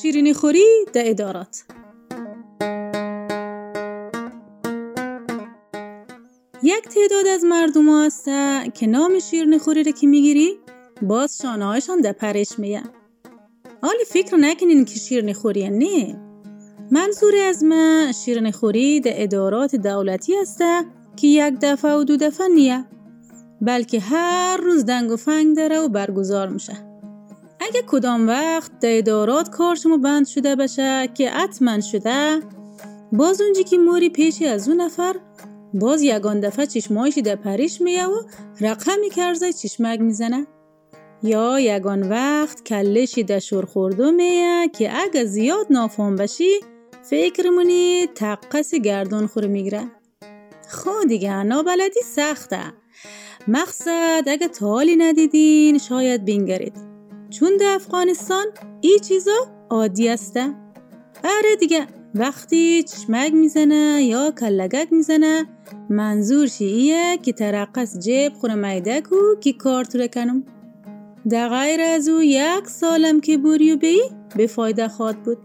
شیرینی خوری در ادارات. یک تعداد از مردم هسته که نام شیرینی خوری رو که می‌گیری باز شانه هایشان در پرش میه حالی فکر نکنین که شیرینی خوری نه. منظور از من شیرینی خوری در ادارات دولتی هسته که یک دفعه و دو دفعه نیه بلکه هر روز دنگ و فنگ داره و برگزار میشه. اگه کدام وقت در ادارات کار شما بند شده باشه که حتما شده باز اونجی که موری پیشی از اون نفر باز یگان دفعه چشمایشی در پریش میه و رقمی کرزه چشمک می‌زنه. یا یگان وقت کلشی در شور خورده میه که اگه زیاد نافهم بشی فکر مونی تقص گردون خوره می‌گیره. خود دیگه نابلدی سخته. مقصد اگه تالی ندیدین شاید بینگرید. چون در افغانستان ای چیزا عادی هسته اره دیگه وقتی چشمک می‌زنه یا کلگک می‌زنه منظور ایه که ترقص جیب خوره میدک و که کار تو کنم در غیر از او یک سالم که بوری و بی به فایده خواد بود.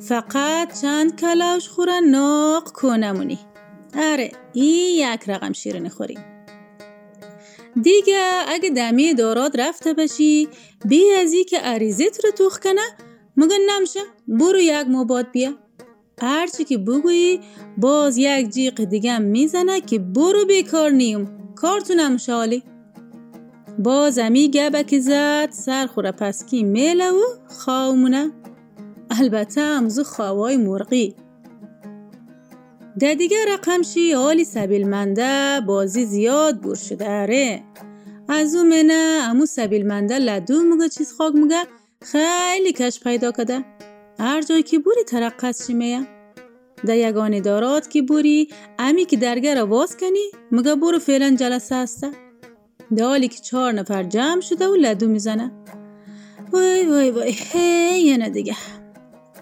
فقط چند کلاوش خوره ناق کنمونی. اره ای یک رقم شیرین خوری. دیگه اگه دمی داراد رفته باشی بی ازی که عریضت رو توخ کنه مگه نمشه برو یک مباد بیا. هرچی که بگویی باز یک جیق دیگه می‌زنه که برو بیکار نیم. کارتونم شالی. باز امی گبک زد سر خوره پسکی میله و خواهمونه البته امزو خواه مرغی. در دیگه رقمشی حالی سبیل منده بازی زیاد بور شده اره از اون منه امو سبیل منده لدو مگه چیز خاک مگه خیلی کش پیدا کده. هر جای که بوری ترقص شیمه در یگان دارات که بوری امی که درگه را باز کنی مگه برو فعلا جلسه هسته. در حالی که چهار نفر جمع شده و لدو می‌زنه. وای وای وای هی یه دیگه.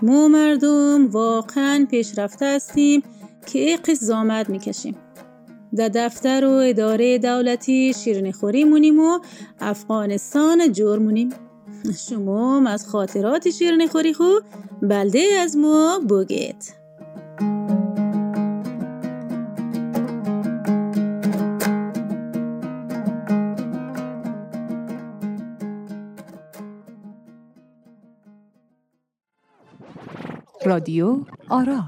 مو مردم واقعا پیشرفته هستیم. که قص زامد می‌کشیم. در دفتر و اداره دولتی شیرنی خوری مونیم و افغانستان جور مونیم. شما از خاطرات شیرنی خوری خو بلده از ما بگید. رادیو آرا